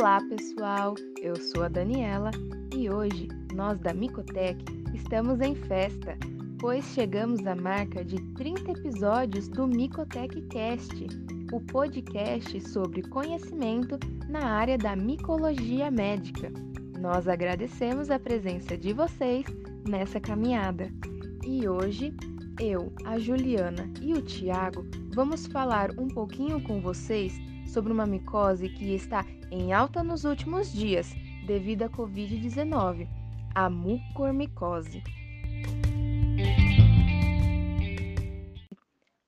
Olá, pessoal! Eu sou a Daniela e hoje nós da Micotec estamos em festa, pois chegamos à marca de 30 episódios do Micotec Cast, o podcast sobre conhecimento na área da micologia médica. Nós agradecemos a presença de vocês nessa caminhada. E hoje, eu, a Juliana e o Tiago vamos falar um pouquinho com vocês sobre uma micose que está em alta nos últimos dias devido à Covid-19, a mucormicose.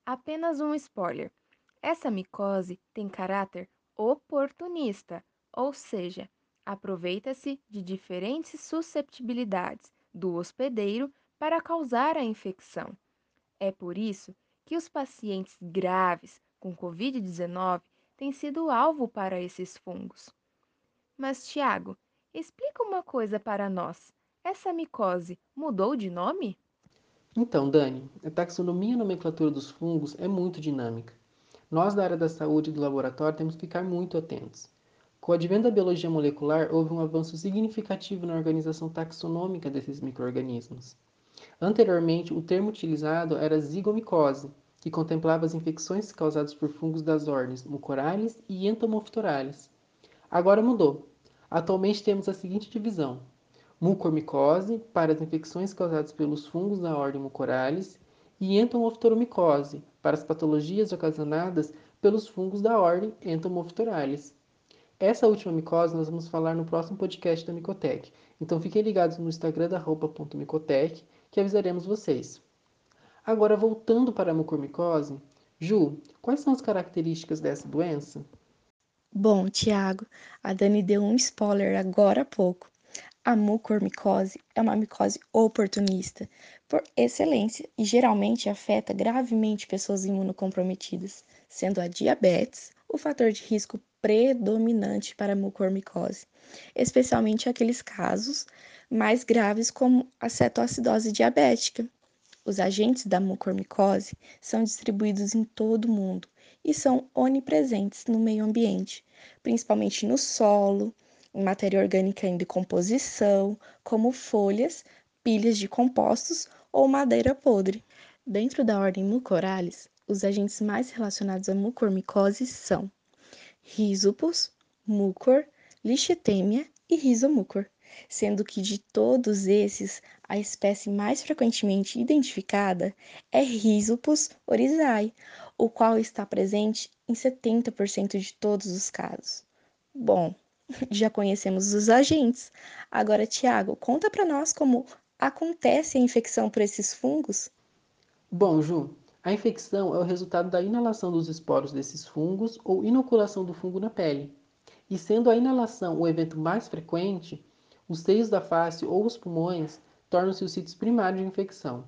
Apenas um spoiler: essa micose tem caráter oportunista, ou seja, aproveita-se de diferentes susceptibilidades do hospedeiro para causar a infecção. É por isso que os pacientes graves com Covid-19 têm sido alvo para esses fungos. Mas, Tiago, explica uma coisa para nós. Essa micose mudou de nome? Então, Dani, a taxonomia e a nomenclatura dos fungos é muito dinâmica. Nós, da área da saúde e do laboratório, temos que ficar muito atentos. Com o advento da biologia molecular, houve um avanço significativo na organização taxonômica desses microrganismos. Anteriormente, o termo utilizado era zigomicose, que contemplava as infecções causadas por fungos das ordens Mucorales e Entomophthorales. Agora mudou. Atualmente temos a seguinte divisão: mucormicose para as infecções causadas pelos fungos da ordem Mucorales e entomophthoromicose para as patologias ocasionadas pelos fungos da ordem Entomophthorales. Essa última micose nós vamos falar no próximo podcast da Micotec. Então fiquem ligados no Instagram da roupa.micotec que avisaremos vocês. Agora voltando para a mucormicose, Ju, quais são as características dessa doença? Bom, Tiago, a Dani deu um spoiler agora há pouco. A mucormicose é uma micose oportunista, por excelência, e geralmente afeta gravemente pessoas imunocomprometidas, sendo a diabetes o fator de risco predominante para a mucormicose, especialmente aqueles casos mais graves como a cetoacidose diabética. Os agentes da mucormicose são distribuídos em todo o mundo e são onipresentes no meio ambiente, principalmente no solo, em matéria orgânica em decomposição, como folhas, pilhas de compostos ou madeira podre. Dentro da ordem Mucorales, os agentes mais relacionados à mucormicose são Rhizopus, Mucor, Lichtemia e Rhizomucor, sendo que de todos esses, a espécie mais frequentemente identificada é Rhizopus oryzae, o qual está presente em 70% de todos os casos. Bom, já conhecemos os agentes. Agora, Tiago, conta para nós como acontece a infecção por esses fungos? Bom, Ju, a infecção é o resultado da inalação dos esporos desses fungos ou inoculação do fungo na pele. E sendo a inalação o evento mais frequente, os seios da face ou os pulmões tornam-se os sítios primários de infecção.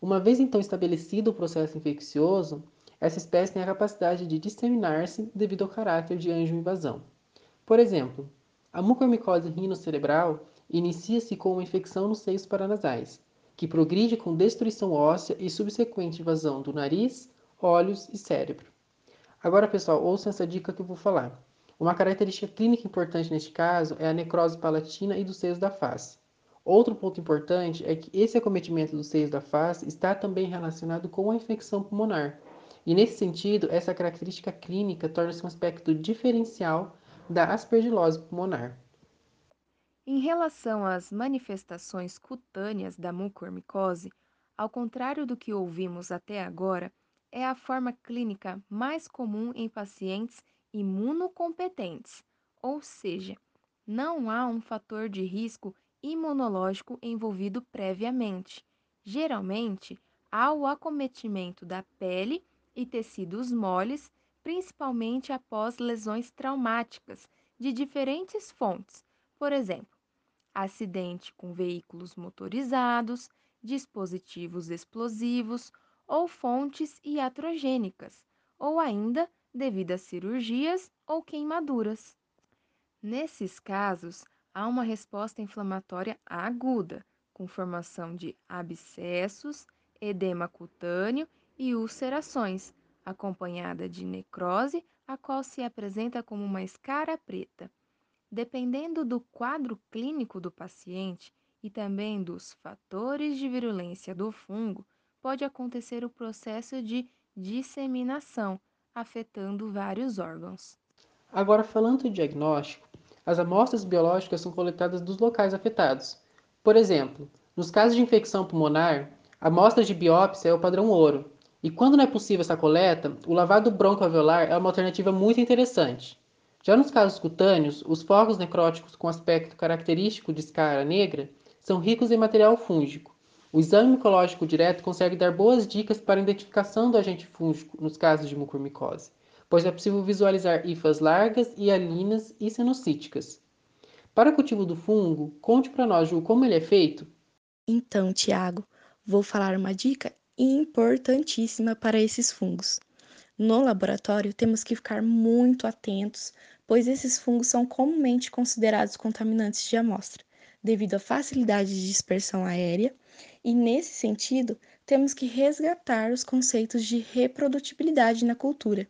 Uma vez então estabelecido o processo infeccioso, essa espécie tem a capacidade de disseminar-se devido ao caráter de anjo-invasão. Por exemplo, a mucormicose rinocerebral inicia-se com uma infecção nos seios paranasais, que progride com destruição óssea e subsequente invasão do nariz, olhos e cérebro. Agora, pessoal, ouçam essa dica que eu vou falar. Uma característica clínica importante neste caso é a necrose palatina e dos seios da face. Outro ponto importante é que esse acometimento dos seios da face está também relacionado com a infecção pulmonar. E nesse sentido, essa característica clínica torna-se um aspecto diferencial da aspergilose pulmonar. Em relação às manifestações cutâneas da mucormicose, ao contrário do que ouvimos até agora, é a forma clínica mais comum em pacientes imunocompetentes, ou seja, não há um fator de risco imunológico envolvido previamente. Geralmente, há o acometimento da pele e tecidos moles, principalmente após lesões traumáticas de diferentes fontes por exemplo, acidente com veículos motorizados, dispositivos explosivos ou fontes iatrogênicas, ou ainda devido a cirurgias ou queimaduras. Nesses casos, há uma resposta inflamatória aguda, com formação de abscessos, edema cutâneo e ulcerações, acompanhada de necrose, a qual se apresenta como uma escara preta. Dependendo do quadro clínico do paciente e também dos fatores de virulência do fungo, pode acontecer o processo de disseminação, afetando vários órgãos. Agora, falando do diagnóstico, as amostras biológicas são coletadas dos locais afetados. Por exemplo, nos casos de infecção pulmonar, a amostra de biópsia é o padrão ouro, e quando não é possível essa coleta, o lavado broncoalveolar é uma alternativa muito interessante. Já nos casos cutâneos, os focos necróticos com aspecto característico de escara negra são ricos em material fúngico. O exame micológico direto consegue dar boas dicas para a identificação do agente fúngico nos casos de mucormicose, pois é possível visualizar hifas largas, hialinas e senocíticas. Para o cultivo do fungo, conte para nós, Ju, como ele é feito? Então, Tiago, vou falar uma dica importantíssima para esses fungos. No laboratório, temos que ficar muito atentos, pois esses fungos são comumente considerados contaminantes de amostra, devido à facilidade de dispersão aérea, e nesse sentido, temos que resgatar os conceitos de reprodutibilidade na cultura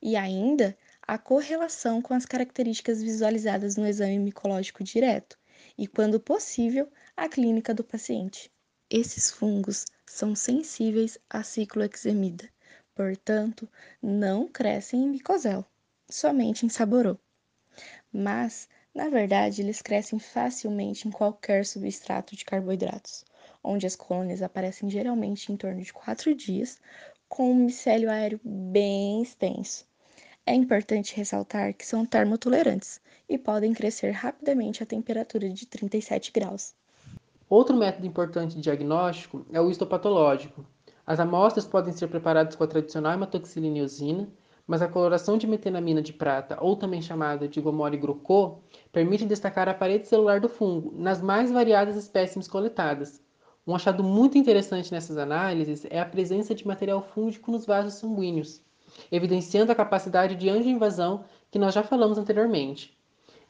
e ainda a correlação com as características visualizadas no exame micológico direto e, quando possível, a clínica do paciente. Esses fungos são sensíveis à ciclohexemida, portanto, não crescem em micosel, somente em saborô. Mas, na verdade, eles crescem facilmente em qualquer substrato de carboidratos, onde as colônias aparecem geralmente em torno de quatro dias, com um micélio aéreo bem extenso. É importante ressaltar que são termotolerantes e podem crescer rapidamente a temperatura de 37 graus. Outro método importante de diagnóstico é o histopatológico. As amostras podem ser preparadas com a tradicional hematoxilina e eosina, mas a coloração de metenamina de prata, ou também chamada de gomore grocô, permite destacar a parede celular do fungo nas mais variadas espécimes coletadas. Um achado muito interessante nessas análises é a presença de material fúngico nos vasos sanguíneos, evidenciando a capacidade de angioinvasão que nós já falamos anteriormente.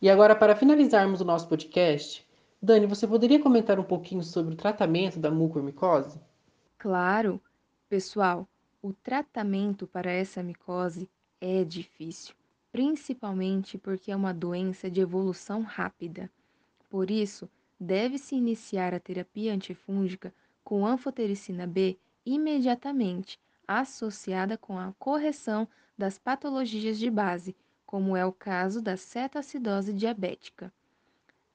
E agora, para finalizarmos o nosso podcast, Dani, você poderia comentar um pouquinho sobre o tratamento da mucormicose? Claro, pessoal, o tratamento para essa micose é difícil, principalmente porque é uma doença de evolução rápida. Por isso, deve-se iniciar a terapia antifúngica com anfotericina B imediatamente, associada com a correção das patologias de base, como é o caso da cetoacidose diabética.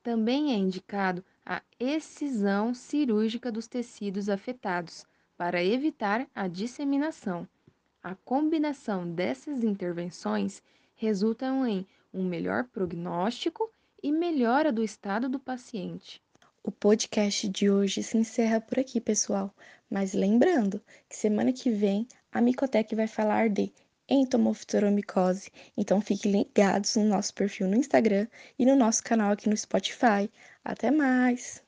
Também é indicado a excisão cirúrgica dos tecidos afetados para evitar a disseminação. A combinação dessas intervenções resultam em um melhor prognóstico e melhora do estado do paciente. O podcast de hoje se encerra por aqui, pessoal. Mas lembrando que semana que vem a Micotec vai falar de entomoftoromicose. Então fiquem ligados no nosso perfil no Instagram e no nosso canal aqui no Spotify. Até mais!